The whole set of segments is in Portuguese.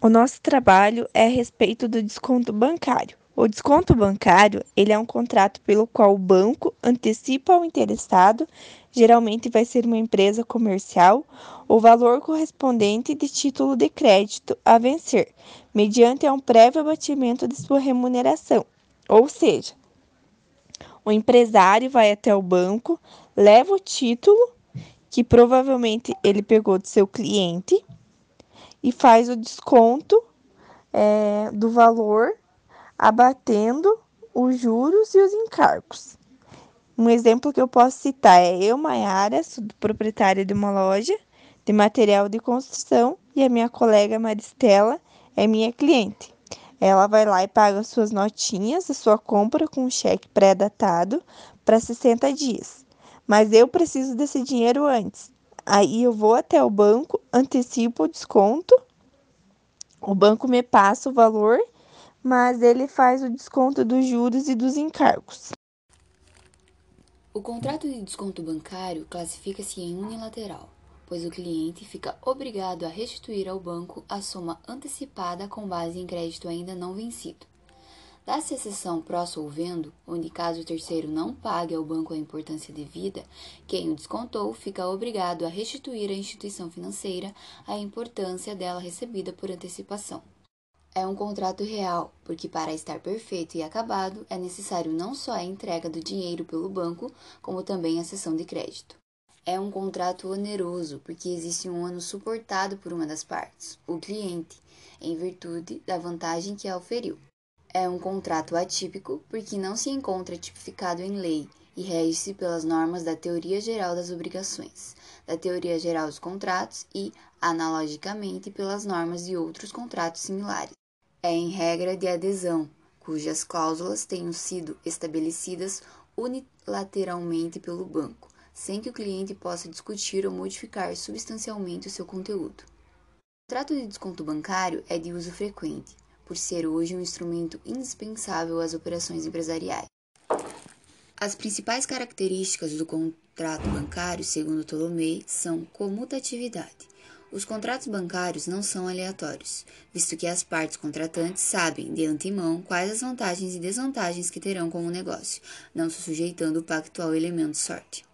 O nosso trabalho é a respeito do desconto bancário. O desconto bancário, ele é um contrato pelo qual o banco antecipa ao interessado, geralmente vai ser uma empresa comercial, o valor correspondente de título de crédito a vencer, mediante um prévio abatimento de sua remuneração. Ou seja, o empresário vai até o banco, leva o título que provavelmente ele pegou do seu cliente e faz o desconto é, do valor, abatendo os juros e os encargos. Um exemplo que eu posso citar é eu, Maiara, sou proprietária de uma loja de material de construção e a minha colega Maristela é minha cliente. Ela vai lá e paga suas notinhas, a sua compra com um cheque pré-datado para 60 dias. Mas eu preciso desse dinheiro antes. Aí eu vou até o banco, antecipo o desconto, o banco me passa o valor, mas ele faz o desconto dos juros e dos encargos. O contrato de desconto bancário classifica-se em unilateral, pois o cliente fica obrigado a restituir ao banco a soma antecipada com base em crédito ainda não vencido. Dá-se exceção pró-solvendo, onde caso o terceiro não pague ao banco a importância devida, quem o descontou fica obrigado a restituir à instituição financeira a importância dela recebida por antecipação. É um contrato real, porque para estar perfeito e acabado é necessário não só a entrega do dinheiro pelo banco, como também a cessão de crédito. É um contrato oneroso, porque existe um ônus suportado por uma das partes, o cliente, em virtude da vantagem que a oferiu. É um contrato atípico porque não se encontra tipificado em lei e rege-se pelas normas da Teoria Geral das Obrigações, da Teoria Geral dos Contratos e, analogicamente, pelas normas de outros contratos similares. É em regra de adesão, cujas cláusulas tenham sido estabelecidas unilateralmente pelo banco, sem que o cliente possa discutir ou modificar substancialmente o seu conteúdo. O contrato de desconto bancário é de uso frequente, por ser hoje um instrumento indispensável às operações empresariais. As principais características do contrato bancário, segundo Tolomei, são comutatividade. Os contratos bancários não são aleatórios, visto que as partes contratantes sabem, de antemão, quais as vantagens e desvantagens que terão com o negócio, não se sujeitando o pacto ao elemento sorte.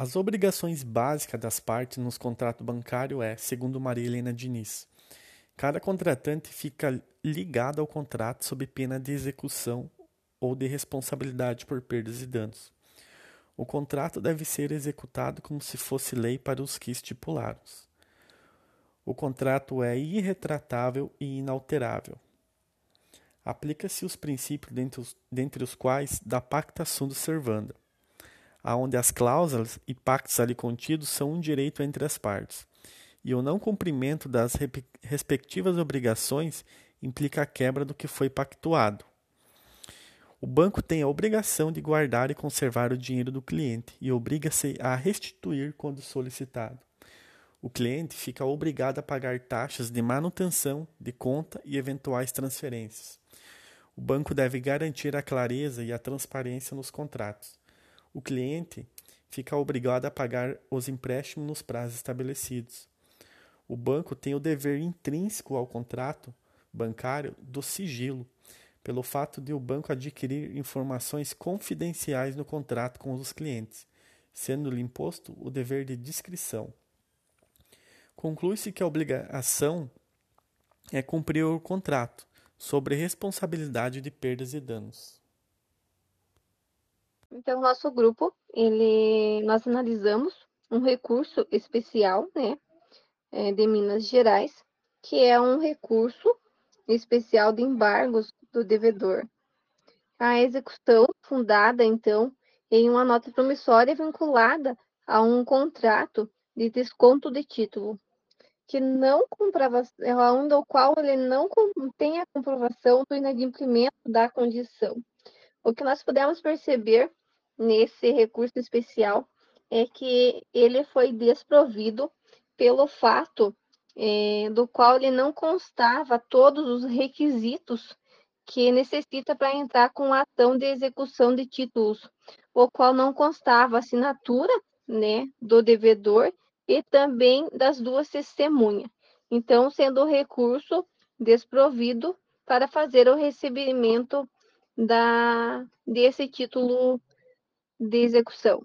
As obrigações básicas das partes nos contratos bancários é, segundo Maria Helena Diniz, cada contratante fica ligado ao contrato sob pena de execução ou de responsabilidade por perdas e danos. O contrato deve ser executado como se fosse lei para os que estipularam. O contrato é irretratável e inalterável. Aplica-se os princípios dentre os, dentre os quais da pacta sunt servanda aonde as cláusulas e pactos ali contidos são um direito entre as partes, e o não cumprimento das respectivas obrigações implica a quebra do que foi pactuado. O banco tem a obrigação de guardar e conservar o dinheiro do cliente e obriga-se a restituir quando solicitado. O cliente fica obrigado a pagar taxas de manutenção de conta e eventuais transferências. O banco deve garantir a clareza e a transparência nos contratos o cliente fica obrigado a pagar os empréstimos nos prazos estabelecidos. O banco tem o dever intrínseco ao contrato bancário do sigilo, pelo fato de o banco adquirir informações confidenciais no contrato com os clientes, sendo-lhe imposto o dever de discrição. Conclui-se que a obrigação é cumprir o contrato, sobre responsabilidade de perdas e danos. Então, nosso grupo, ele, nós analisamos um recurso especial, né, é, de Minas Gerais, que é um recurso especial de embargos do devedor. A execução fundada, então, em uma nota promissória vinculada a um contrato de desconto de título, que não comprova, onde o qual ele não tem a comprovação do inadimplemento da condição. O que nós podemos perceber nesse recurso especial é que ele foi desprovido pelo fato é, do qual ele não constava todos os requisitos que necessita para entrar com a ação de execução de títulos, o qual não constava assinatura né, do devedor e também das duas testemunhas. Então, sendo o recurso desprovido para fazer o recebimento da, desse título de execução.